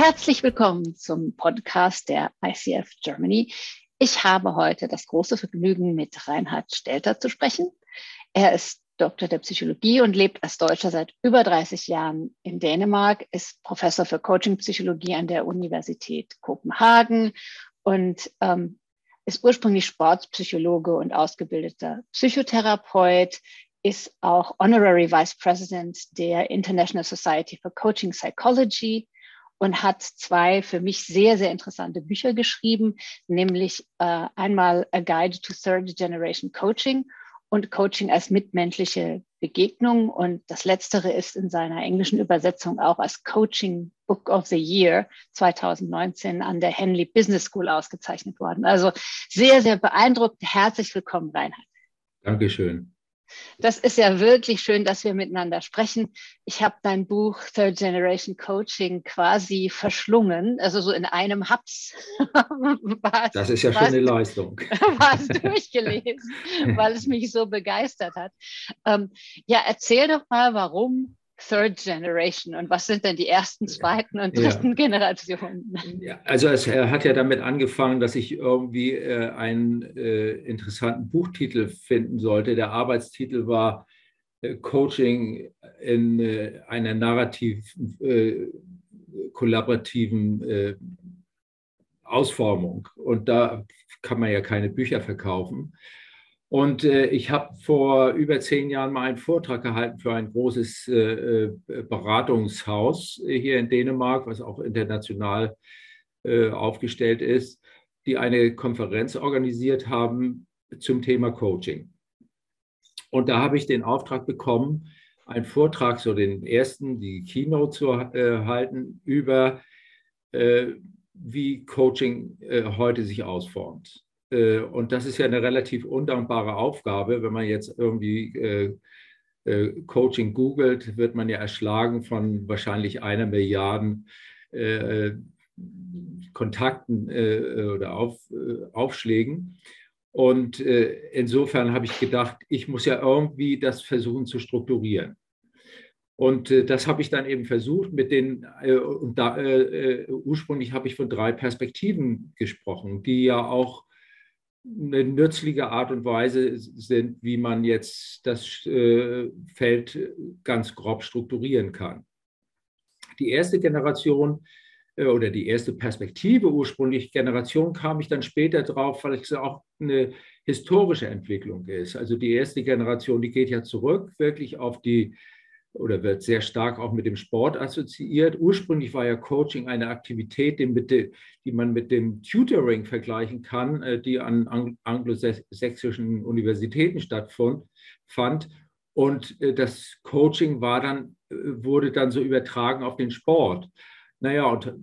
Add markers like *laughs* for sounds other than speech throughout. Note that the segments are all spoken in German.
Herzlich willkommen zum Podcast der ICF Germany. Ich habe heute das große Vergnügen, mit Reinhard Stelter zu sprechen. Er ist Doktor der Psychologie und lebt als Deutscher seit über 30 Jahren in Dänemark, ist Professor für Coaching-Psychologie an der Universität Kopenhagen und ähm, ist ursprünglich Sportpsychologe und ausgebildeter Psychotherapeut, ist auch Honorary Vice President der International Society for Coaching Psychology und hat zwei für mich sehr, sehr interessante Bücher geschrieben, nämlich äh, einmal A Guide to Third Generation Coaching und Coaching als mitmenschliche Begegnung. Und das letztere ist in seiner englischen Übersetzung auch als Coaching Book of the Year 2019 an der Henley Business School ausgezeichnet worden. Also sehr, sehr beeindruckend. Herzlich willkommen, Reinhard. Dankeschön. Das ist ja wirklich schön, dass wir miteinander sprechen. Ich habe dein Buch Third Generation Coaching quasi verschlungen, also so in einem Haps. *laughs* das ist ja schon eine Leistung. War es durchgelesen, *laughs* weil es mich so begeistert hat. Ähm, ja, erzähl doch mal, warum Third Generation und was sind denn die ersten, zweiten und dritten ja. Generationen? Ja, also es hat ja damit angefangen, dass ich irgendwie äh, einen äh, interessanten Buchtitel finden sollte. Der Arbeitstitel war äh, Coaching in äh, einer narrativ äh, kollaborativen äh, Ausformung. Und da kann man ja keine Bücher verkaufen. Und äh, ich habe vor über zehn Jahren mal einen Vortrag gehalten für ein großes äh, äh Beratungshaus hier in Dänemark, was auch international äh, aufgestellt ist, die eine Konferenz organisiert haben zum Thema Coaching. Und da habe ich den Auftrag bekommen, einen Vortrag, so den ersten, die Keynote zu äh, halten über, äh, wie Coaching heute sich ausformt. Äh, und das ist ja eine relativ undankbare Aufgabe. Wenn man jetzt irgendwie äh, äh, Coaching googelt, wird man ja erschlagen von wahrscheinlich einer Milliarde Kontakten oder Auf, Aufschlägen. Und insofern habe ich gedacht, ich muss ja irgendwie das versuchen zu strukturieren. Und das habe ich dann eben versucht mit den, und da, ursprünglich habe ich von drei Perspektiven gesprochen, die ja auch eine nützliche Art und Weise sind, wie man jetzt das äh, Feld ganz grob strukturieren kann. Die erste Generation äh, oder die erste Perspektive ursprünglich Generation kam ich dann später drauf, weil es auch eine historische Entwicklung ist. Also die erste Generation, die geht ja zurück wirklich auf die oder wird sehr stark auch mit dem Sport assoziiert. Ursprünglich war ja Coaching eine Aktivität, die, man mit dem Tutoring vergleichen kann, äh, die an anglosächsischen Universitäten stattfand. Und äh, das Coaching war dann, äh, wurde dann so übertragen auf den Sport. Naja, und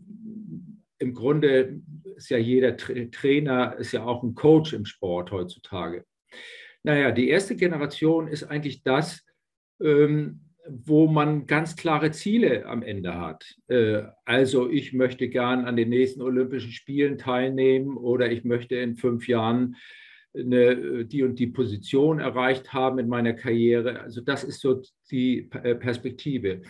im Grunde ist ja jeder Trainer, ist ja auch ein Coach im Sport heutzutage. Naja, die erste Generation ist eigentlich das, ähm, wo man ganz klare Ziele am Ende hat. Äh, also ich möchte gern an den nächsten Olympischen Spielen teilnehmen oder ich möchte in fünf Jahren eine, die und die Position erreicht haben in meiner Karriere. Also das ist so die äh, Perspektive.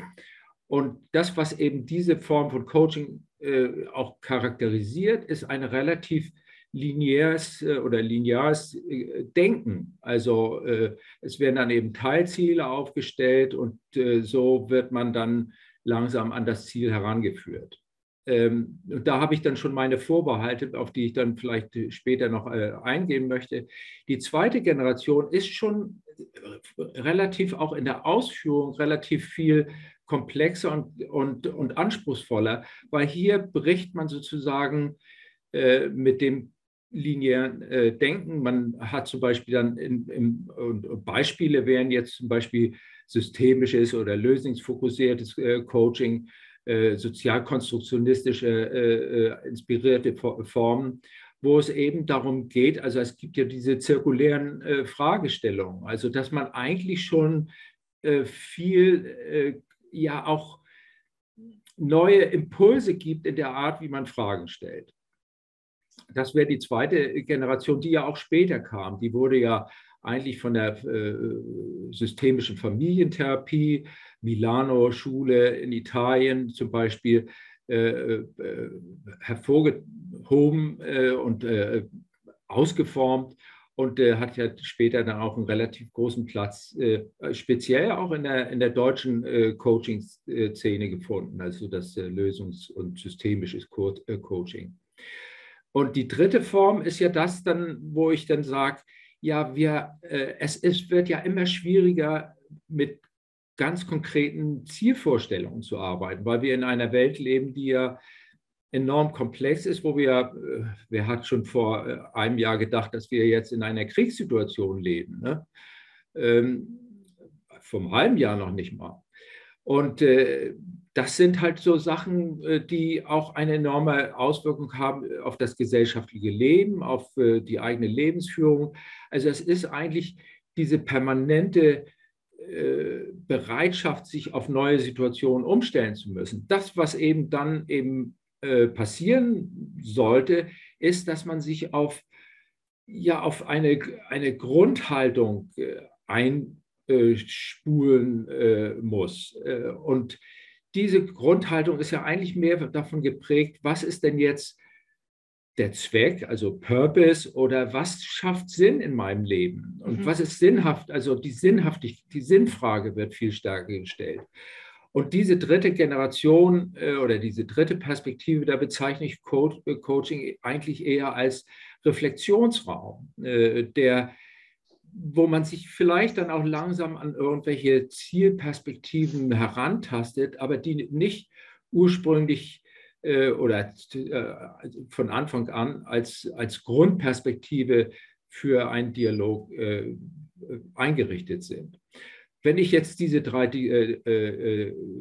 Und das, was eben diese Form von Coaching äh, auch charakterisiert, ist eine relativ lineares äh, oder lineares äh, Denken. Also äh, es werden dann eben Teilziele aufgestellt und so wird man dann langsam an das Ziel herangeführt. Ähm, und da habe ich dann schon meine Vorbehalte, auf die ich dann vielleicht später noch eingehen möchte. Die zweite Generation ist schon relativ auch in der Ausführung relativ viel komplexer und, und, und anspruchsvoller, weil hier bricht man sozusagen mit dem linearen äh, Denken. Man hat zum Beispiel dann in, in, und Beispiele wären jetzt zum Beispiel systemisches oder lösungsfokussiertes äh, Coaching, äh, sozialkonstruktionistische äh, äh, inspirierte Formen, wo es eben darum geht, also es gibt ja diese zirkulären äh, Fragestellungen, also dass man eigentlich schon viel ja auch neue Impulse gibt in der Art, wie man Fragen stellt das wäre die zweite Generation, die ja auch später kam. Die wurde ja eigentlich von der äh, systemischen Familientherapie, Milano-Schule in Italien zum Beispiel, äh, äh, hervorgehoben äh, und äh, ausgeformt und äh, hat ja später dann auch einen relativ großen Platz, speziell auch in der, in der deutschen Coaching-Szene gefunden, also das lösungs- und systemisches Co Coaching. Und die dritte Form ist ja das dann, wo ich dann sage, ja, wir, äh, es, es wird ja immer schwieriger mit ganz konkreten Zielvorstellungen zu arbeiten, weil wir in einer Welt leben, die ja enorm komplex ist, wo wir, äh, wer hat schon vor äh, einem Jahr gedacht, dass wir jetzt in einer Kriegssituation leben? Ne? Ähm, vom halben Jahr noch nicht mal. Und äh, das sind halt so Sachen, äh, die auch eine enorme Auswirkung haben auf das gesellschaftliche Leben, auf äh, die eigene Lebensführung. Also es ist eigentlich diese permanente Bereitschaft, sich auf neue Situationen umstellen zu müssen. Das, was eben dann eben passieren sollte, ist, dass man sich auf, ja, auf eine, eine Grundhaltung äh, einspulen äh, muss. Äh, und diese Grundhaltung ist ja eigentlich mehr davon geprägt, was ist denn jetzt der Zweck, also Purpose oder was schafft Sinn in meinem Leben und mhm. was ist sinnhaft, also die Sinnhaftigkeit, die Sinnfrage wird viel stärker gestellt. Und diese dritte Generation äh, oder diese dritte Perspektive, da bezeichne ich Co äh, Coaching eigentlich eher als Reflexionsraum, äh, der, wo man sich vielleicht dann auch langsam an irgendwelche Zielperspektiven herantastet, aber die nicht ursprünglich äh, oder äh, von Anfang an als, als Grundperspektive für einen Dialog äh, eingerichtet sind. Wenn ich jetzt diese drei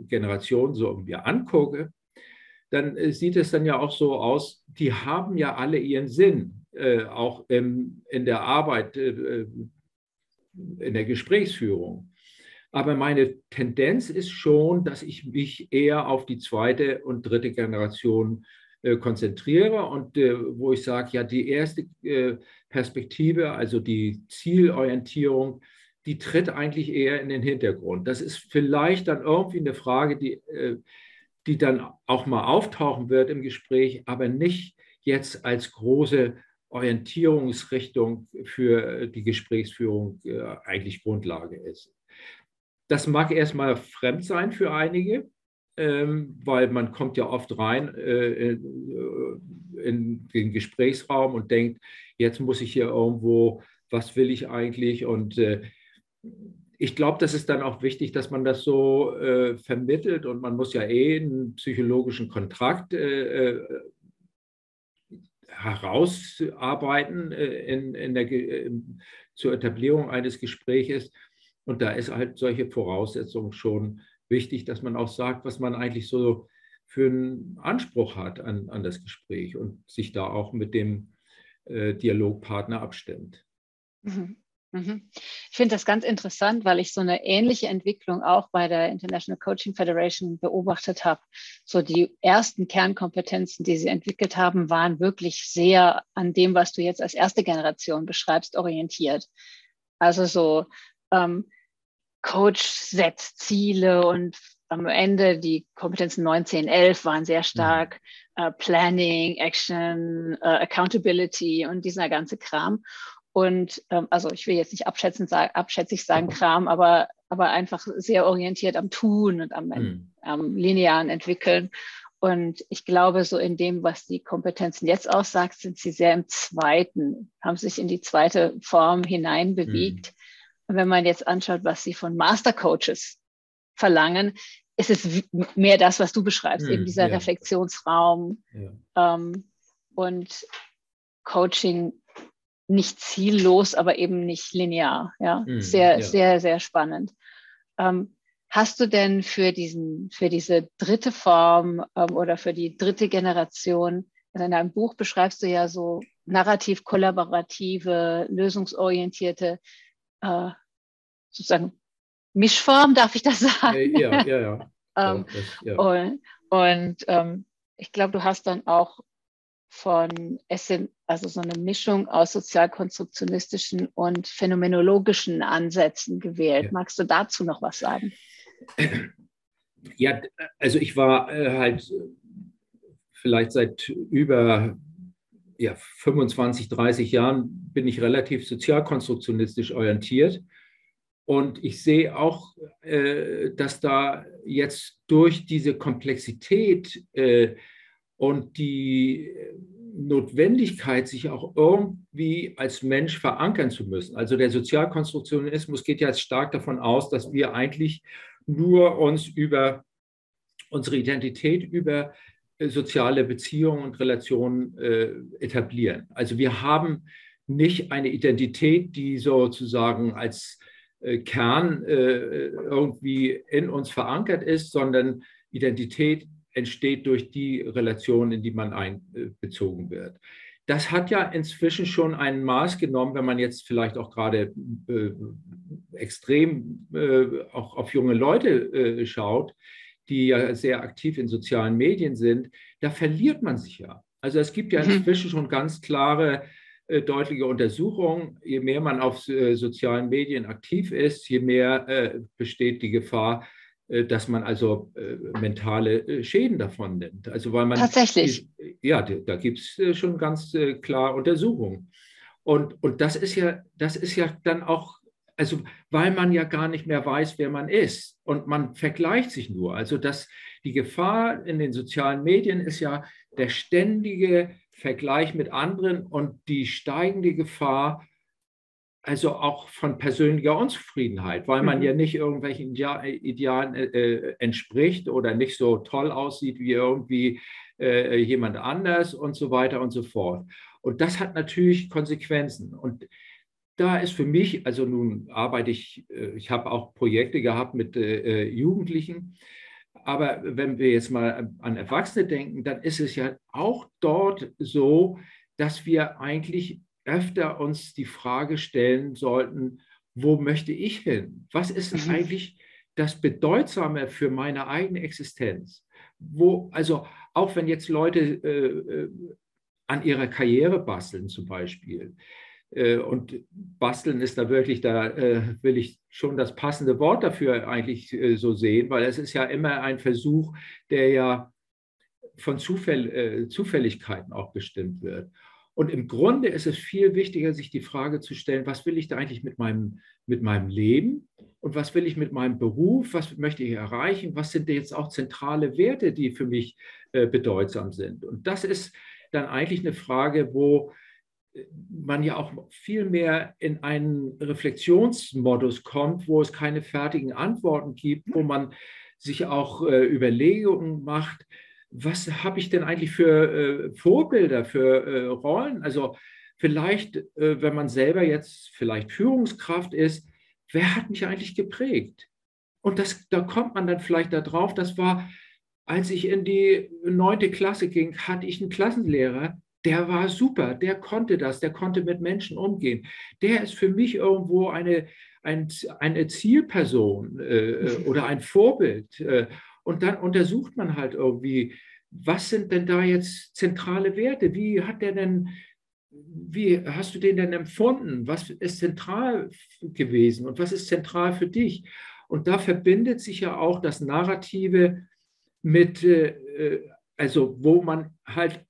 Generationen so mir angucke, dann sieht es dann ja auch so aus, die haben ja alle ihren Sinn, auch in der Arbeit, in der Gesprächsführung. Aber meine Tendenz ist schon, dass ich mich eher auf die zweite und dritte Generation äh, konzentriere und äh, wo ich sage, ja, die erste äh, Perspektive, also die Zielorientierung, die tritt eigentlich eher in den Hintergrund. Das ist vielleicht dann irgendwie eine Frage, die, äh, die dann auch mal auftauchen wird im Gespräch, aber nicht jetzt als große Orientierungsrichtung für die Gesprächsführung äh, eigentlich Grundlage ist. Das mag erstmal fremd sein für einige, ähm, weil man kommt ja oft rein äh, in, äh, in, den Gesprächsraum und denkt, jetzt muss ich hier irgendwo, was will ich eigentlich? Und ich glaube, das ist dann auch wichtig, dass man das so vermittelt und man muss ja eh einen psychologischen Kontrakt herausarbeiten in, in der, zur Etablierung eines Gespräches. Und da ist halt solche Voraussetzungen schon wichtig, dass man auch sagt, was man eigentlich so für einen Anspruch hat an, an das Gespräch und sich da auch mit dem äh, Dialogpartner abstimmt. Mhm. Mhm. Ich finde das ganz interessant, weil ich so eine ähnliche Entwicklung auch bei der International Coaching Federation beobachtet habe. So die ersten Kernkompetenzen, die sie entwickelt haben, waren wirklich sehr an dem, was du jetzt als erste Generation beschreibst, orientiert. Also so ähm, Coach setzt Ziele und am Ende die Kompetenzen 19, 11 waren sehr stark mhm. äh, Planning, Action, äh, Accountability und dieser ganze Kram. Und ähm, also ich will jetzt nicht abschätzend sagen, abschätzig sagen Kram, aber, aber einfach sehr orientiert am Tun und am, mhm. am linearen Entwickeln. Und ich glaube, so in dem, was die Kompetenzen jetzt aussagt, sind sie sehr im zweiten, haben sich in die zweite Form hineinbewegt. Mhm. Und wenn man jetzt anschaut, was sie von Mastercoaches verlangen, ist es mehr das, was du beschreibst, hm, eben dieser ja. Reflexionsraum ja. ähm, und Coaching nicht ziellos, aber eben nicht linear. Ja, hm, sehr, ja. sehr, sehr spannend. Ähm, hast du denn für diesen, für diese dritte Form ähm, oder für die dritte Generation, in deinem Buch beschreibst du ja so narrativ kollaborative, lösungsorientierte äh, sozusagen Mischform, darf ich das sagen? Ja, ja, ja. *laughs* ähm, das, ja. Und, und ähm, ich glaube, du hast dann auch von Essen, also so eine Mischung aus sozialkonstruktionistischen und phänomenologischen Ansätzen gewählt. Ja. Magst du dazu noch was sagen? *clears throat* Ja, also ich war äh, halt vielleicht seit über ja, 25, 30 Jahren bin ich relativ sozialkonstruktionistisch orientiert. Und ich sehe auch, äh, dass da jetzt durch diese Komplexität äh, und die Notwendigkeit, sich auch irgendwie als Mensch verankern zu müssen. Also der Sozialkonstruktionismus geht ja stark davon aus, dass wir eigentlich nur uns über unsere Identität, über äh, soziale Beziehungen und Relationen äh, etablieren. Also wir haben nicht eine Identität, die sozusagen als äh, Kern äh, irgendwie in uns verankert ist, sondern Identität entsteht durch die Relation, in die man einbezogen wird. Das hat ja inzwischen schon ein Maß genommen, wenn man jetzt vielleicht auch gerade äh, extrem äh, auch auf junge Leute äh, schaut, die ja sehr aktiv in sozialen Medien sind, da verliert man sich ja. Also es gibt ja mhm. inzwischen schon ganz klare, äh, deutliche Untersuchungen. Je mehr man auf äh, sozialen Medien aktiv ist, je mehr äh, besteht die Gefahr, dass man also äh, mentale äh, Schäden davon nimmt. Also weil man tatsächlich ja, da gibt es schon ganz klar Untersuchungen. Und, und das ist ja, das ist ja dann auch, also weil man ja gar nicht mehr weiß, wer man ist und man vergleicht sich nur. Also dass die Gefahr in den sozialen Medien ist ja der ständige Vergleich mit anderen und die steigende Gefahr, also auch von persönlicher Unzufriedenheit, weil man mhm. ja nicht irgendwelchen Idealen äh, äh, entspricht oder nicht so toll aussieht wie irgendwie äh, jemand anders und so weiter und so fort. Und das hat natürlich Konsequenzen. Und da ist für mich, also nun arbeite ich, äh, ich habe auch Projekte gehabt mit äh, Jugendlichen, aber wenn wir jetzt mal an Erwachsene denken, dann ist es ja auch dort so, dass wir eigentlich öfter uns die Frage stellen sollten, wo möchte ich hin? Was ist mhm. eigentlich das Bedeutsame für meine eigene Existenz? Wo, also auch wenn jetzt Leute äh, äh, an ihrer Karriere basteln zum Beispiel, äh, und basteln ist da wirklich, da äh, will ich schon das passende Wort dafür eigentlich äh, so sehen, weil es ist ja immer ein Versuch, der ja von Zufäll, äh, Zufälligkeiten auch bestimmt wird. Und im Grunde ist es viel wichtiger, sich die Frage zu stellen, was will ich da eigentlich mit meinem, mit meinem Leben? Und was will ich mit meinem Beruf, was möchte ich erreichen, was sind jetzt auch zentrale Werte, die für mich äh, bedeutsam sind. Und das ist dann eigentlich eine Frage, wo äh, man ja auch viel mehr in einen Reflexionsmodus kommt, wo es keine fertigen Antworten gibt, wo man sich auch äh, Überlegungen macht, was habe ich denn eigentlich für äh, Vorbilder, für äh, Rollen? Also vielleicht, äh, wenn man selber jetzt vielleicht Führungskraft ist, wer hat mich eigentlich geprägt? Und das, da kommt man dann vielleicht darauf, das war, als ich in die neunte Klasse ging, hatte ich einen Klassenlehrer, der war super, der konnte das, der konnte mit Menschen umgehen. Der ist für mich irgendwo eine, ein, eine Zielperson äh, *laughs* oder ein Vorbild. Äh, und dann untersucht man halt irgendwie, was sind denn da jetzt zentrale Werte? Wie hat der denn, wie hast du den denn empfunden? Was ist zentral gewesen und was ist zentral für dich? Und da verbindet sich ja auch das Narrative mit, äh, also wo man halt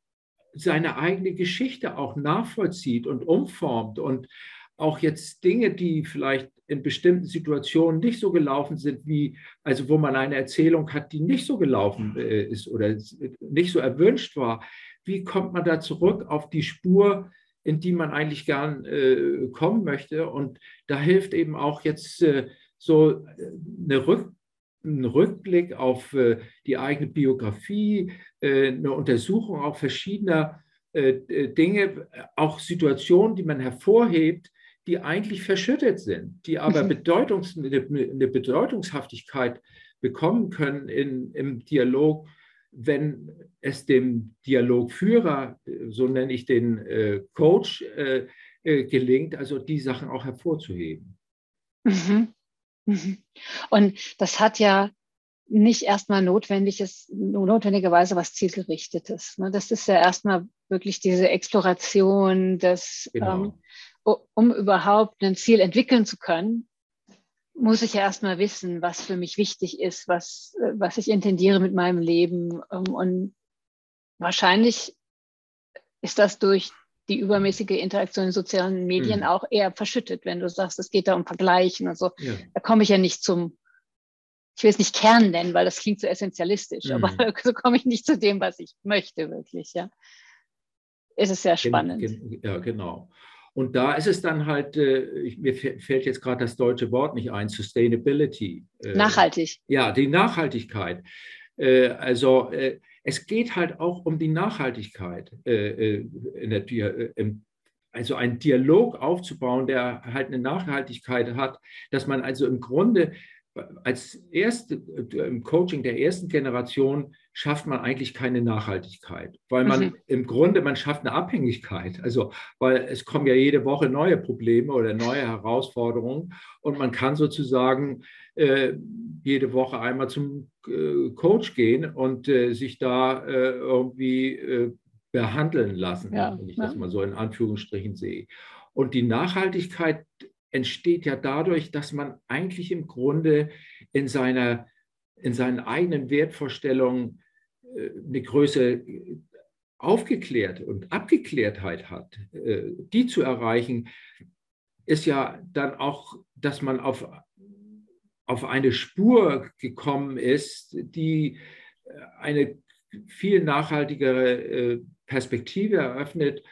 seine eigene Geschichte auch nachvollzieht und umformt und auch jetzt Dinge, die vielleicht in bestimmten Situationen nicht so gelaufen sind, wie, also wo man eine Erzählung hat, die nicht so gelaufen äh, ist oder nicht so erwünscht war, wie kommt man da zurück auf die Spur, in die man eigentlich gern äh, kommen möchte? Und da hilft eben auch jetzt äh, so äh, eine Rück, ein Rückblick auf äh, die eigene Biografie, äh, eine Untersuchung auch verschiedener Dinge, auch Situationen, die man hervorhebt, die eigentlich verschüttet sind, die aber mhm. Bedeutungs-, eine Bedeutungshaftigkeit bekommen können in, im Dialog, wenn es dem Dialogführer, so nenne ich den äh, Coach, äh, äh, gelingt, also die Sachen auch hervorzuheben. Mhm. Mhm. Und das hat ja nicht erstmal notwendiges, notwendigerweise was zielgerichtetes. Ne? Das ist ja erstmal wirklich diese Exploration des, genau. ähm, um überhaupt ein Ziel entwickeln zu können, muss ich ja erstmal wissen, was für mich wichtig ist, was, was ich intendiere mit meinem Leben. Ähm, und wahrscheinlich ist das durch die übermäßige Interaktion in sozialen Medien mhm. auch eher verschüttet, wenn du sagst, es geht da um Vergleichen und so. Ja. Da komme ich ja nicht zum, ich will es nicht Kern nennen, weil das klingt so essentialistisch, mhm. aber *laughs* so komme ich nicht zu dem, was ich möchte, wirklich, ja. Es ist sehr spannend. Ja, genau. Und da ist es dann halt, äh, mir fällt jetzt gerade das deutsche Wort nicht ein, Sustainability. Äh, Nachhaltig. Ja, die Nachhaltigkeit. Äh, also äh, es geht halt auch um die Nachhaltigkeit äh, äh, der, also einen Dialog aufzubauen, der halt eine Nachhaltigkeit hat, dass man also im Grunde als erste im Coaching der ersten Generation schafft man eigentlich keine Nachhaltigkeit, weil man mhm. im Grunde, man schafft eine Abhängigkeit. Also, weil es kommen ja jede Woche neue Probleme oder neue Herausforderungen und man kann sozusagen äh, jede Woche einmal zum äh, Coach gehen und äh, sich da äh, irgendwie äh, behandeln lassen, ja, wenn ich ja. das mal so in Anführungsstrichen sehe. Und die Nachhaltigkeit entsteht ja dadurch, dass man eigentlich im Grunde in seiner in seinen eigenen Wertvorstellungen eine größere Aufgeklärt und Abgeklärtheit hat, äh, die zu erreichen, ist ja dann auch, dass man auf, auf eine Spur gekommen ist, die eine viel nachhaltigere äh, Perspektive eröffnet,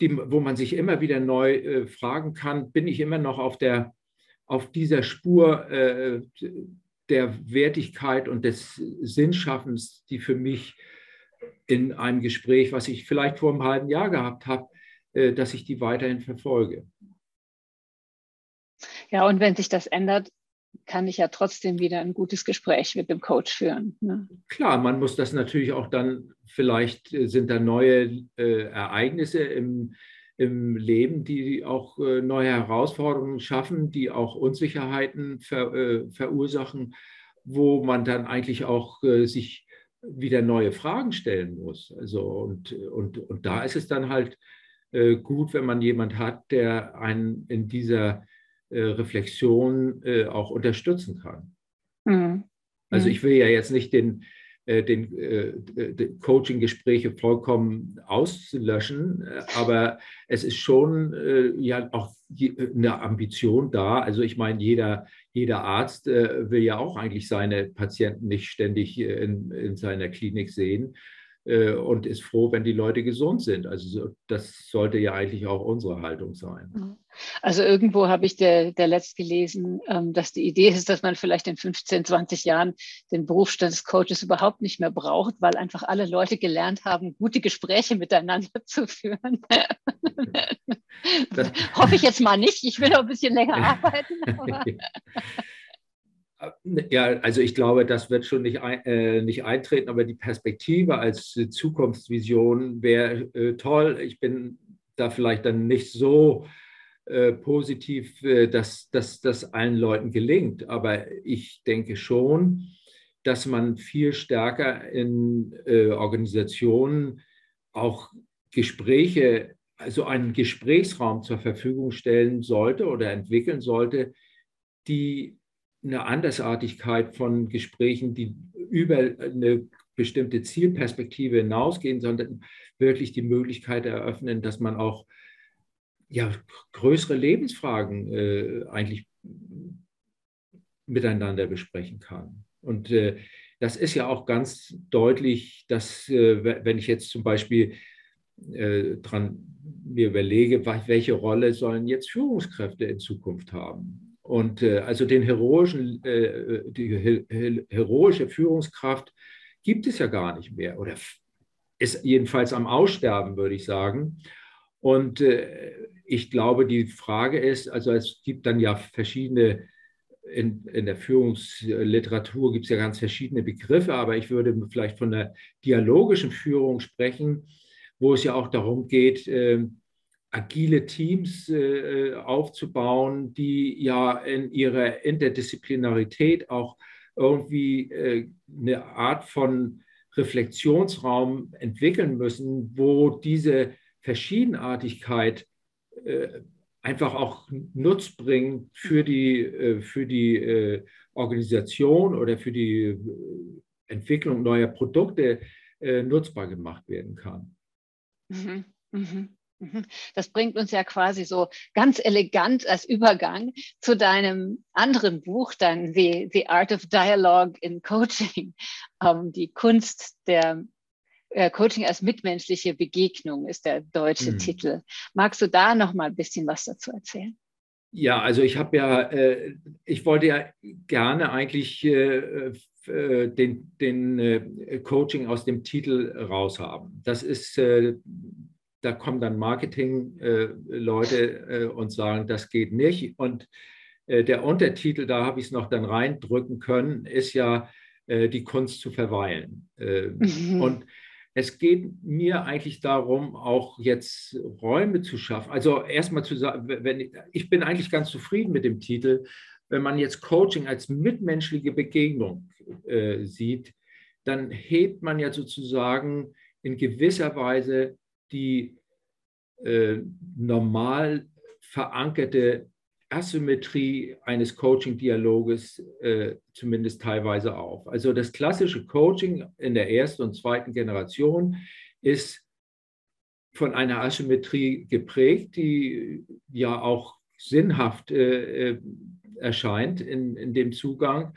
die, wo man sich immer wieder neu äh, fragen kann, bin ich immer noch auf, der, auf dieser Spur der Wertigkeit und des Sinnschaffens, die für mich in einem Gespräch, was ich vielleicht vor einem halben Jahr gehabt habe, äh, dass ich die weiterhin verfolge. Ja, und wenn sich das ändert, kann ich ja trotzdem wieder ein gutes Gespräch mit dem Coach führen. Ne? Klar, man muss das natürlich auch dann, vielleicht äh, sind da neue äh, Ereignisse im, im Leben, die auch äh, neue Herausforderungen schaffen, die auch Unsicherheiten ver, äh, verursachen, wo man dann eigentlich auch äh, sich wieder neue Fragen stellen muss. Also und, und, und da ist es dann halt gut, wenn man jemand hat, der einen in dieser Reflexion auch unterstützen kann. Mhm. Also ich will ja jetzt nicht den, den, äh, Coaching-Gespräche vollkommen auszulöschen. Aber es ist schon äh, ja auch eine Ambition da. Also ich meine, jeder, jeder Arzt will ja auch eigentlich seine Patienten nicht ständig in, in seiner Klinik sehen und ist froh, wenn die Leute gesund sind. Also das sollte ja eigentlich auch unsere Haltung sein. Mhm. Also irgendwo habe ich der, der letzt gelesen, ähm, dass die Idee ist, dass man vielleicht in 15, 20 Jahren den Berufsstand des Coaches überhaupt nicht mehr braucht, weil einfach alle Leute gelernt haben, gute Gespräche miteinander *laughs* zu führen. Das Hoffe ich jetzt mal nicht. Ich will noch ein bisschen länger *laughs* arbeiten. *laughs* Ja, also ich glaube, das wird schon nicht, äh, nicht eintreten, aber die Perspektive als Zukunftsvision wäre äh, toll. Ich bin da vielleicht dann nicht so äh, positiv, äh, dass das allen Leuten gelingt. Aber ich denke schon, dass man viel stärker in äh, Organisationen auch Gespräche, also einen Gesprächsraum zur Verfügung stellen sollte oder entwickeln sollte, die eine Andersartigkeit von Gesprächen, die über eine bestimmte Zielperspektive hinausgehen, sondern wirklich die Möglichkeit eröffnen, dass man auch ja, größere Lebensfragen äh, eigentlich miteinander besprechen kann. Und äh, das ist ja auch ganz deutlich, dass äh, wenn ich jetzt zum Beispiel äh, dran mir überlege, welche Rolle sollen jetzt Führungskräfte in Zukunft haben. Und äh, also den heroischen, äh, die heroische Führungskraft gibt es ja gar nicht mehr oder ist jedenfalls am Aussterben, würde ich sagen. Und äh, ich glaube, die Frage ist, also es gibt dann ja verschiedene, in, in der Führungsliteratur gibt es ja ganz verschiedene Begriffe, aber ich würde vielleicht von der dialogischen Führung sprechen, wo es ja auch darum geht, äh, agile Teams äh, aufzubauen, die ja in ihrer Interdisziplinarität auch irgendwie äh, eine Art von Reflexionsraum entwickeln müssen, wo diese Verschiedenartigkeit äh, einfach auch Nutz bringt für die, äh, für die äh, Organisation oder für die Entwicklung neuer Produkte, äh, nutzbar gemacht werden kann. Mhm. Mhm. Mhm. Das bringt uns ja quasi so ganz elegant als Übergang zu deinem anderen Buch, dann The, The Art of Dialogue in Coaching, ähm, die Kunst der äh, Coaching als mitmenschliche Begegnung ist der deutsche mhm. Titel. Magst du da noch mal ein bisschen was dazu erzählen? Ja, also ich habe ja, äh, ich wollte ja gerne eigentlich äh, äh, den, den äh, Coaching aus dem Titel raushaben. Das ist, äh, da kommen dann Marketing-Leute und sagen, das geht nicht. Und der Untertitel, da habe ich es noch dann reindrücken können, ist ja die Kunst zu verweilen. Mhm. Und es geht mir eigentlich darum, auch jetzt Räume zu schaffen. Also erstmal zu sagen, wenn, ich bin eigentlich ganz zufrieden mit dem Titel. Wenn man jetzt Coaching als mitmenschliche Begegnung äh, sieht, dann hebt man ja sozusagen in gewisser Weise die äh, normal verankerte Asymmetrie eines Coaching-Dialoges äh, zumindest teilweise auf. Also das klassische Coaching in der ersten und zweiten Generation ist von einer Asymmetrie geprägt, die ja auch sinnhaft äh, äh erscheint in, in dem Zugang.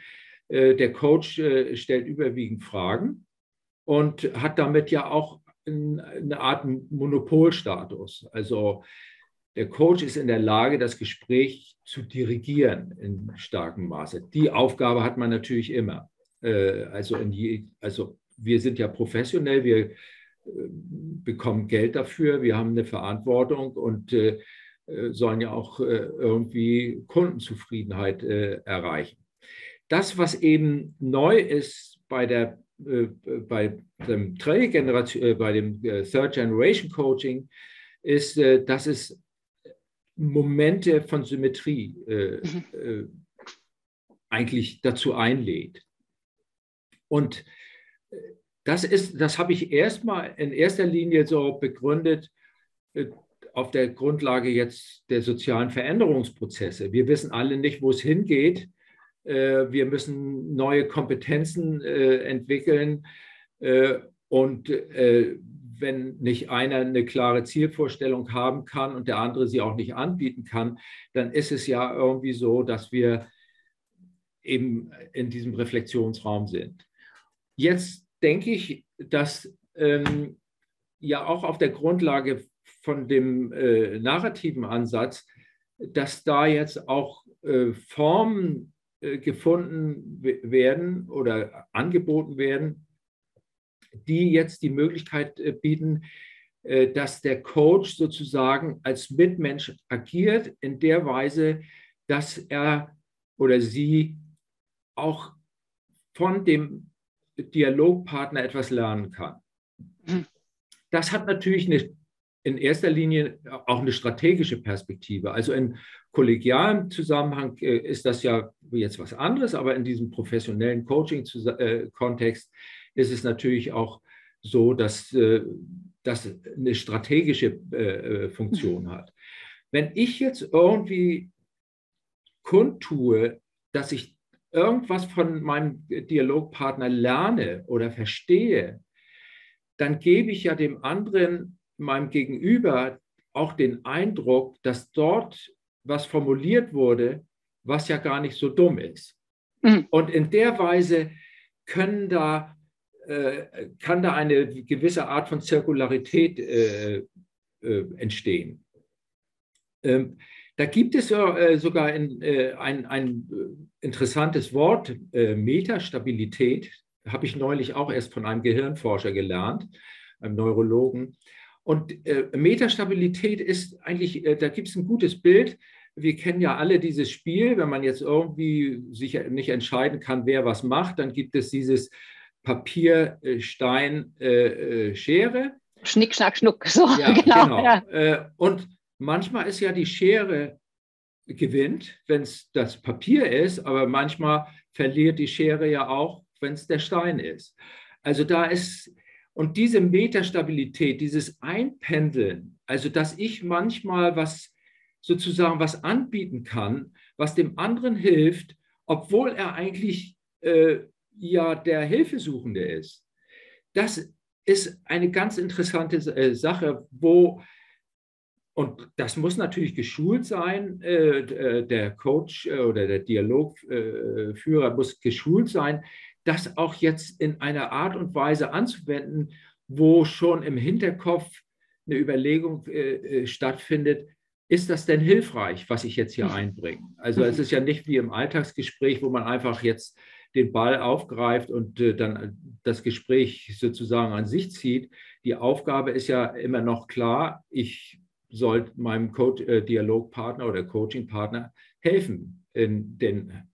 Äh, der Coach äh, stellt überwiegend Fragen und hat damit ja auch eine Art Monopolstatus. Also der Coach ist in der Lage, das Gespräch zu dirigieren in starkem Maße. Die Aufgabe hat man natürlich immer. Äh, also, je, also wir sind ja professionell, wir äh, bekommen Geld dafür, wir haben eine Verantwortung und äh, sollen ja auch irgendwie Kundenzufriedenheit erreichen. Das, was eben neu ist bei der bei dem Generation, bei dem Third Generation Coaching, ist, dass es Momente von Symmetrie äh, mhm. äh, eigentlich dazu einlädt. Und äh, das ist, das habe ich erstmal in erster Linie so begründet äh, auf der Grundlage jetzt der sozialen Veränderungsprozesse. Wir wissen alle nicht, wo es hingeht. Äh, wir müssen neue Kompetenzen äh, entwickeln und wenn nicht einer eine klare Zielvorstellung haben kann und der andere sie auch nicht anbieten kann, dann ist es ja irgendwie so, dass wir eben in diesem Reflexionsraum sind. Jetzt denke ich, dass ähm, ja auch auf der Grundlage von dem äh, narrativen Ansatz, dass da jetzt auch äh, Formen äh, gefunden werden oder angeboten werden, die jetzt die Möglichkeit äh, bieten, äh, dass der Coach sozusagen als Mitmensch agiert in der Weise, dass er oder sie auch von dem Dialogpartner etwas lernen kann. Mhm. Das hat natürlich eine, in erster Linie auch eine strategische Perspektive. Also in kollegialem Zusammenhang äh, ist das ja jetzt was anderes, aber in diesem professionellen Coaching-Kontext ist es natürlich auch so, dass äh, das eine strategische äh, äh, Funktion hat. Wenn ich jetzt irgendwie kundtue, dass ich irgendwas von meinem Dialogpartner lerne oder verstehe, dann gebe ich ja dem anderen, meinem Gegenüber, auch den Eindruck, dass dort was formuliert wurde, was ja gar nicht so dumm ist. Mhm. Und in der Weise können da äh, kann da eine gewisse Art von Zirkularität äh, äh, entstehen. Ähm, da gibt es ja sogar ein, ein, ein interessantes Wort, Metastabilität, habe ich neulich auch erst von einem Gehirnforscher gelernt, einem Neurologen. Und Metastabilität ist eigentlich, da gibt es ein gutes Bild. Wir kennen ja alle dieses Spiel, wenn man jetzt irgendwie sich nicht entscheiden kann, wer was macht, dann gibt es dieses Papier, äh, Stein, äh, äh, Schere. Schnick, Schnack, Schnuck. *laughs* So, ja, genau. genau. Ja. Und manchmal ist ja die Schere gewinnt, wenn es das Papier ist, aber manchmal verliert die Schere ja auch, wenn es der Stein ist. Also da ist, und diese Metastabilität, dieses Einpendeln, also dass ich manchmal was sozusagen was anbieten kann, was dem anderen hilft, obwohl er eigentlich äh, ja der Hilfesuchende ist. Das ist eine ganz interessante äh, Sache, wo, und das muss natürlich geschult sein, äh, äh der Coach äh, oder der Dialogführer muss geschult sein, das auch jetzt in einer Art und Weise anzuwenden, wo schon im Hinterkopf eine Überlegung äh, stattfindet, ist das denn hilfreich, was ich jetzt hier einbringe? Also es ist ja nicht wie im Alltagsgespräch, wo man einfach jetzt den Ball aufgreift und äh, dann das Gespräch sozusagen an sich zieht. Die Aufgabe ist ja immer noch klar, ich soll meinem Coach, äh, Dialogpartner oder Coachingpartner helfen in den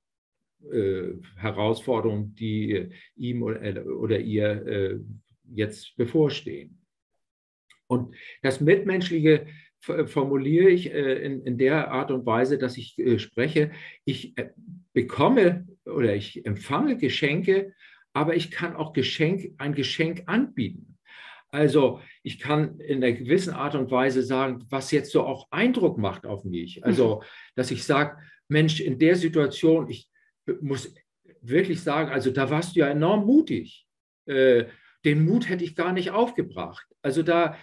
äh, Herausforderungen, die ihm oder, äh, oder ihr äh, jetzt bevorstehen. Und das Mitmenschliche formuliere ich äh, in, in der Art und Weise, dass ich spreche. Ich bekomme oder ich empfange Geschenke, aber ich kann auch Geschenk, ein Geschenk anbieten. Also ich kann in einer gewissen Art und Weise sagen, was jetzt so auch Eindruck macht auf mich. Also, dass ich sage, Mensch, in der Situation, ich muss wirklich sagen, also da warst du ja enorm mutig. Äh, den Mut hätte ich gar nicht aufgebracht. Also da, äh,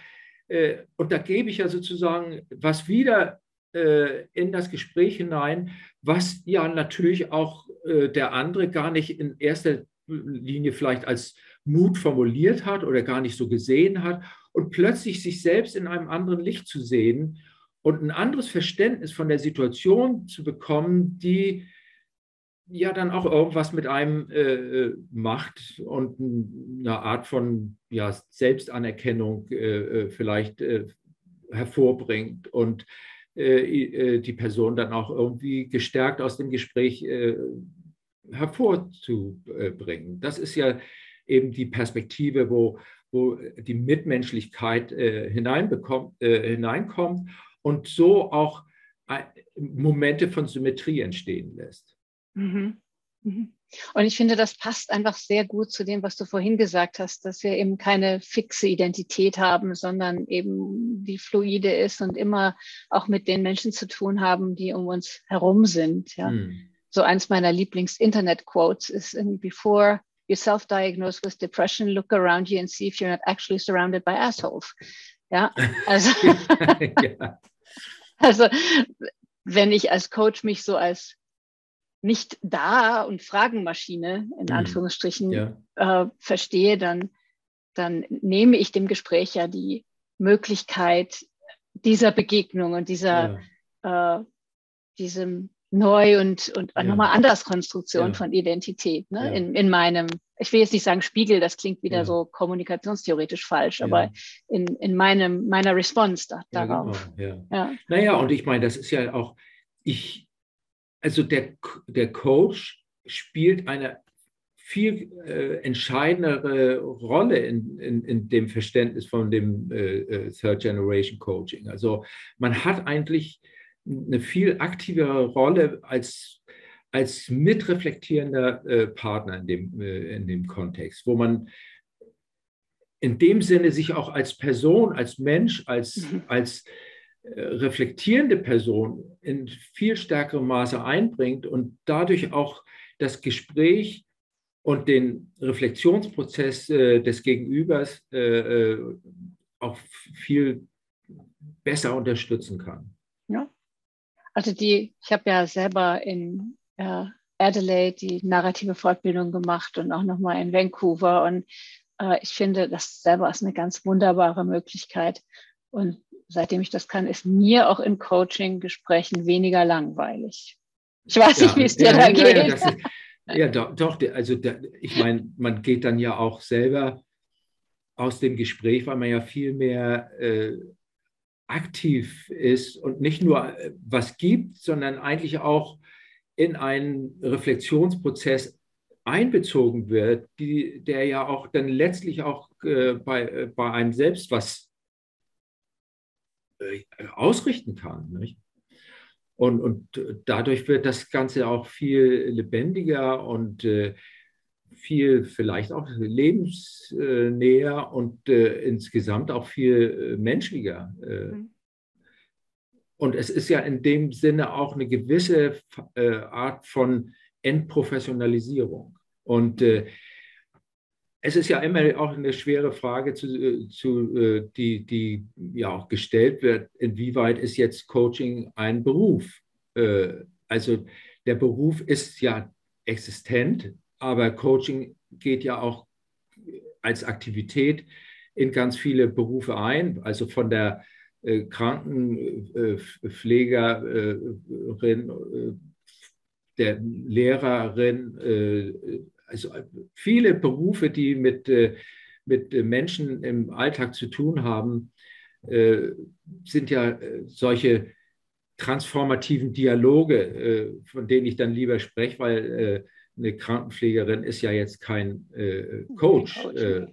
und da gebe ich ja sozusagen was wieder äh, in das Gespräch hinein, was ja natürlich auch äh, der andere gar nicht in erster Linie vielleicht als Mut formuliert hat oder gar nicht so gesehen hat. Und plötzlich sich selbst in einem anderen Licht zu sehen und ein anderes Verständnis von der Situation zu bekommen, die ja dann auch irgendwas mit einem äh, äh macht und eine Art von ja, Selbstanerkennung äh, vielleicht äh, hervorbringt und äh, äh, die Person dann auch irgendwie gestärkt aus dem Gespräch äh, hervorzubringen. Das ist ja eben die Perspektive, wo, wo die Mitmenschlichkeit hineinkommt und so auch Momente von Symmetrie entstehen lässt. Mhm. Mhm. Und ich finde, das passt einfach sehr gut zu dem, was du vorhin gesagt hast, dass wir eben keine fixe Identität haben, sondern eben die fluide ist und immer auch mit den Menschen zu tun haben, die um uns herum sind. Ja. Mhm. So eins meiner Lieblings-Internet-Quotes ist before you self-diagnose with depression, look around you and see if you're not actually surrounded by assholes. Ja, also, *laughs* ja. *laughs* also wenn ich als Coach mich so als nicht da und Fragenmaschine in mhm. Anführungsstrichen ja. äh, verstehe, dann, dann nehme ich dem Gespräch ja die Möglichkeit dieser Begegnung und dieser ja. äh, diesem Neu- und, und ja. nochmal anders Konstruktion ja. von Identität ne? in, in meinem, ich will jetzt nicht sagen Spiegel, das klingt wieder so kommunikationstheoretisch falsch, aber in, in meinem, meiner Response da, darauf. Genau. Ja. Naja, und ich meine, das ist ja auch, ich, also der, der Coach spielt eine viel äh, entscheidendere Rolle in, in, in, dem Verständnis von dem äh, äh, Third Generation Coaching. Also man hat eigentlich eine viel aktivere Rolle als, als mitreflektierender äh, Partner in dem, äh, in dem Kontext, wo man in dem Sinne sich auch als Person, als Mensch, als, mhm. als reflektierende Person in viel stärkerem Maße einbringt und dadurch auch das Gespräch und den Reflexionsprozess äh, des Gegenübers äh, auch viel besser unterstützen kann. Ja, also die, ich habe ja selber in äh, Adelaide die narrative Fortbildung gemacht und auch nochmal in Vancouver und äh, ich finde, das selber ist eine ganz wunderbare Möglichkeit. Und seitdem ich das kann, ist mir auch in Coaching-Gesprächen weniger langweilig. Ich weiß ja, nicht, wie es dir ja, da geht. Ja, ist, ja, doch, doch, also da, ich meine, man geht dann ja auch selber aus dem Gespräch, weil man ja viel mehr äh, aktiv ist und nicht nur äh, was gibt, sondern eigentlich auch in einen Reflexionsprozess einbezogen wird, die, der ja auch dann letztlich auch äh, bei, äh, bei einem selbst was ausrichten kann. Nicht? Und, und dadurch wird das Ganze auch viel lebendiger und äh, viel vielleicht auch lebensnäher und äh, insgesamt auch viel äh, menschlicher. Äh. Mhm. Und es ist ja in dem Sinne auch eine gewisse äh, Art von Entprofessionalisierung. Und es ist ja immer auch eine schwere Frage, zu, äh, zu, äh, die, die ja auch gestellt wird, inwieweit ist jetzt Coaching ein Beruf? Äh, also der Beruf ist ja existent, aber Coaching geht ja auch als Aktivität in ganz viele Berufe ein, also von der Krankenpflegerin, der Lehrerin, also viele Berufe, die mit, äh, mit Menschen im Alltag zu tun haben, äh, sind ja äh, solche transformativen Dialoge, von denen ich dann lieber spreche, weil eine Krankenpflegerin ist ja jetzt kein Coach. Coach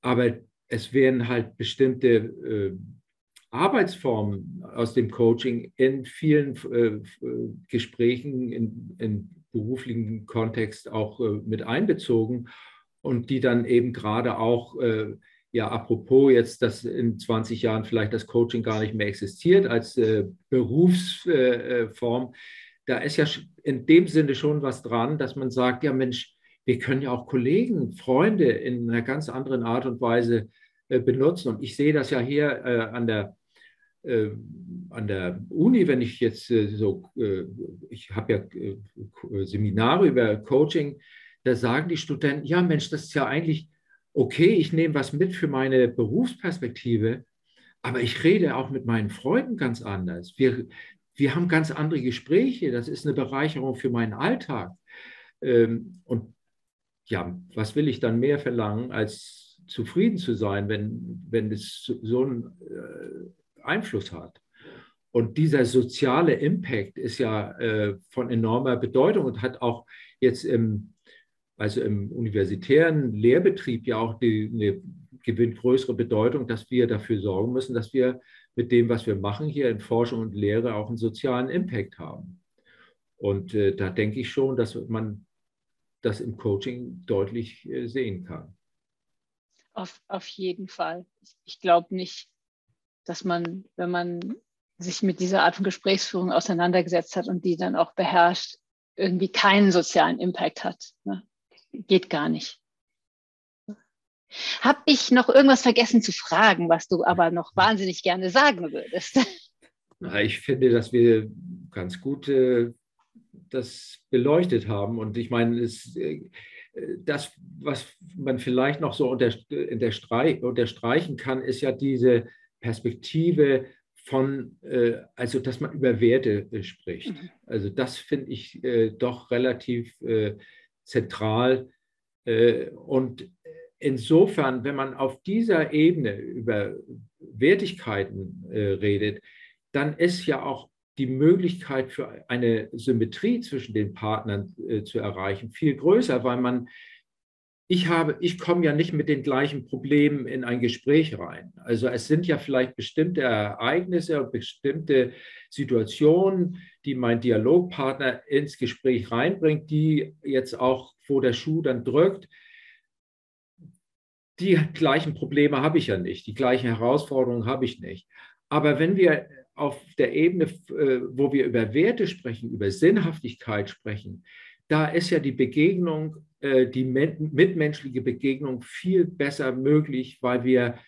aber es werden halt bestimmte Arbeitsformen aus dem Coaching in vielen Gesprächen, in, in beruflichen Kontext auch äh, mit einbezogen und die dann eben gerade auch, äh, ja, apropos jetzt, dass in 20 Jahren vielleicht das Coaching gar nicht mehr existiert als äh, Berufsform, da ist ja in dem Sinne schon was dran, dass man sagt, ja Mensch, wir können ja auch Kollegen, Freunde in einer ganz anderen Art und Weise benutzen. Und ich sehe das ja hier an der an der Uni, wenn ich jetzt äh, so, äh, ich habe ja Seminare über Coaching, da sagen die Studenten, ja Mensch, das ist ja eigentlich okay, ich nehme was mit für meine Berufsperspektive, aber ich rede auch mit meinen Freunden ganz anders. Wir, wir haben ganz andere Gespräche, das ist eine Bereicherung für meinen Alltag. Ähm, und ja, was will ich dann mehr verlangen, als zufrieden zu sein, wenn, wenn es so ein Einfluss hat. Und dieser soziale Impact ist ja äh, von enormer Bedeutung und hat auch jetzt im, also im universitären Lehrbetrieb ja auch die, eine gewinnt größere Bedeutung, dass wir dafür sorgen müssen, dass wir mit dem, was wir machen hier in Forschung und Lehre, auch einen sozialen Impact haben. Und äh, da denke ich schon, dass man das im Coaching deutlich äh, sehen kann. Auf, auf jeden Fall. Ich glaube nicht, dass man, wenn man sich mit dieser Art von Gesprächsführung auseinandergesetzt hat und die dann auch beherrscht, irgendwie keinen sozialen Impact hat. Ne? Geht gar nicht. Habe ich noch irgendwas vergessen zu fragen, was du aber noch wahnsinnig gerne sagen würdest? Ich finde, dass wir ganz gut äh, das beleuchtet haben. Und ich meine, es, äh, das, was man vielleicht noch so unter, unterstreichen kann, ist ja diese Perspektive von, äh, also dass man über Werte äh, spricht. Mhm. Also das finde ich äh, doch relativ äh, zentral. Äh, und insofern, wenn man auf dieser Ebene über Wertigkeiten äh, redet, dann ist ja auch die Möglichkeit für eine Symmetrie zwischen den Partnern zu erreichen viel größer, weil man ich habe, ich komme ja nicht mit den gleichen Problemen in ein Gespräch rein. Also es sind ja vielleicht bestimmte Ereignisse, bestimmte Situationen, die mein Dialogpartner ins Gespräch reinbringt, die jetzt auch, wo der Schuh dann drückt. Die gleichen Probleme habe ich ja nicht, die gleichen Herausforderungen habe ich nicht. Aber wenn wir auf der Ebene, äh, wo wir über Werte sprechen, über Sinnhaftigkeit sprechen, da ist ja die Begegnung, äh, die mitmenschliche Begegnung viel besser möglich, weil wir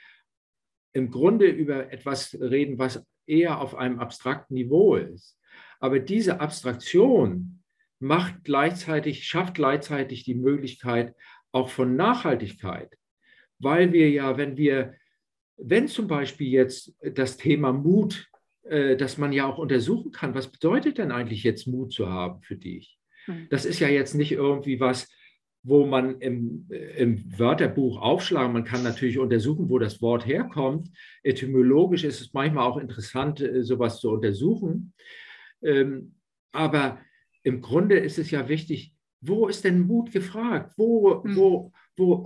im Grunde über etwas reden, was eher auf einem abstrakten Niveau ist. Aber diese Abstraktion macht gleichzeitig, schafft gleichzeitig die Möglichkeit auch von Nachhaltigkeit, weil wir ja, wenn wir, wenn zum Beispiel jetzt das Thema Mut, äh, dass man ja auch untersuchen kann, was bedeutet denn eigentlich jetzt Mut zu haben für dich? Hm. Das ist ja jetzt nicht irgendwie was, wo man im, im Wörterbuch aufschlagen. Man kann natürlich untersuchen, wo das Wort herkommt. Etymologisch ist es manchmal auch interessant, äh, sowas zu untersuchen. Ähm, aber im Grunde ist es ja wichtig, wo ist denn Mut gefragt? Wo, hm. wo, wo,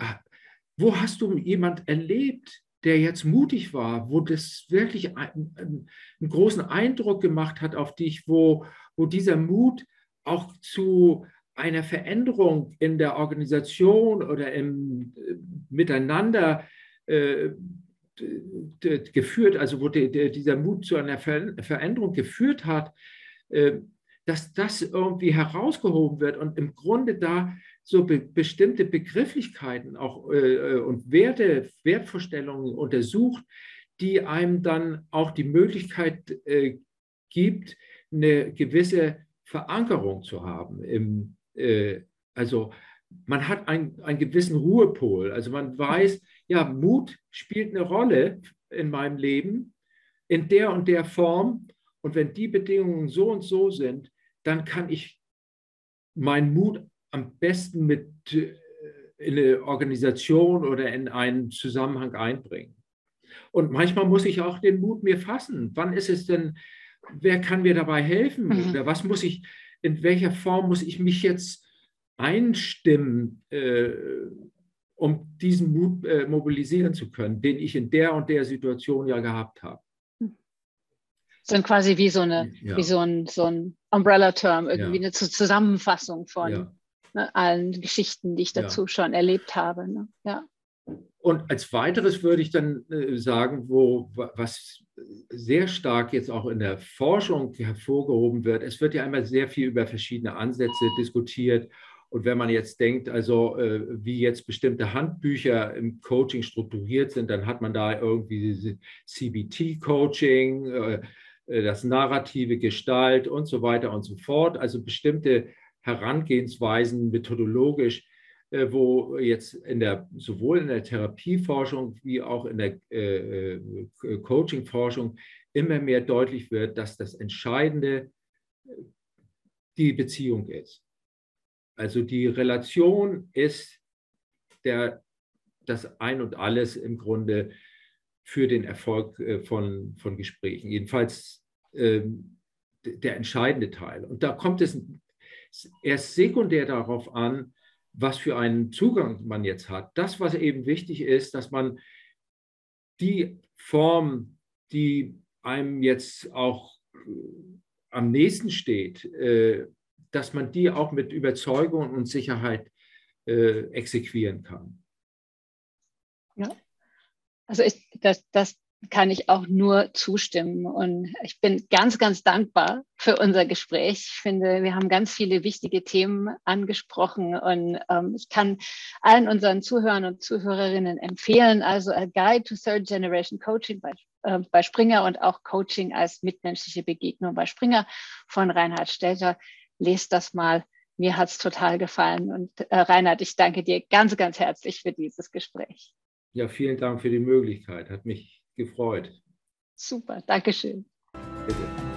wo hast du jemand erlebt, der jetzt mutig war, wo das wirklich einen, einen großen Eindruck gemacht hat auf dich, wo, wo dieser Mut auch zu einer Veränderung in der Organisation oder im äh, Miteinander äh, geführt, also wo dieser Mut zu einer Ver Veränderung geführt hat, äh, dass das irgendwie herausgehoben wird und im Grunde da so be bestimmte Begrifflichkeiten auch äh, und Werte, Wertvorstellungen untersucht, die einem dann auch die Möglichkeit gibt, eine gewisse Verankerung zu haben. Im, äh, also man hat ein, einen gewissen Ruhepol. Also man weiß, ja, Mut spielt eine Rolle in meinem Leben in der und der Form. Und wenn die Bedingungen so und so sind, dann kann ich meinen Mut am besten mit äh, in eine Organisation oder in einen Zusammenhang einbringen. Und manchmal muss ich auch den Mut mir fassen. Wann ist es denn, wer kann mir dabei helfen? Mhm. Oder was muss ich, in welcher Form muss ich mich jetzt einstimmen, äh, um diesen Mut äh, mobilisieren zu können, den ich in der und der Situation ja gehabt habe. Sind quasi wie so eine, ja. wie so ein, so ein Umbrella-Term, irgendwie ja. eine Zusammenfassung von ja. ne, allen Geschichten, die ich dazu schon erlebt habe. Ne? Ja. Und als weiteres würde ich dann äh, sagen, wo, was sehr stark jetzt auch in der Forschung hervorgehoben wird, es wird ja einmal sehr viel über verschiedene Ansätze diskutiert. Und wenn man jetzt denkt, also äh, wie jetzt bestimmte Handbücher im Coaching strukturiert sind, dann hat man da irgendwie CBT-Coaching, äh, das narrative Gestalt und so weiter und so fort. Also bestimmte Herangehensweisen methodologisch wo jetzt in der, sowohl in der Therapieforschung wie auch in der äh, äh Coachingforschung immer mehr deutlich wird, dass das Entscheidende äh, die Beziehung ist. Also die Relation ist der, das Ein und Alles im Grunde für den Erfolg von, von Gesprächen. Jedenfalls ähm, der entscheidende Teil. Und da kommt es erst sekundär darauf an, was für einen Zugang man jetzt hat. Das, was eben wichtig ist, dass man die Form, die einem jetzt auch äh, am nächsten steht, äh, dass man die auch mit Überzeugung und Sicherheit äh, exequieren kann. Ja, also ich, das, das kann ich auch nur zustimmen. Und ich bin ganz, ganz dankbar für unser Gespräch. Ich finde, wir haben ganz viele wichtige Themen angesprochen und ähm, ich kann allen unseren Zuhörern und Zuhörerinnen empfehlen, also A Guide to Third Generation Coaching bei, äh, bei Springer und auch Coaching als mitmenschliche Begegnung bei Springer von Reinhard Stelter. Lest das mal. Mir hat es total gefallen. Und äh, Reinhard, ich danke dir ganz, ganz herzlich für dieses Gespräch. Ja, vielen Dank für die Möglichkeit. Hat mich gefreut. Super, Dankeschön. Bitte.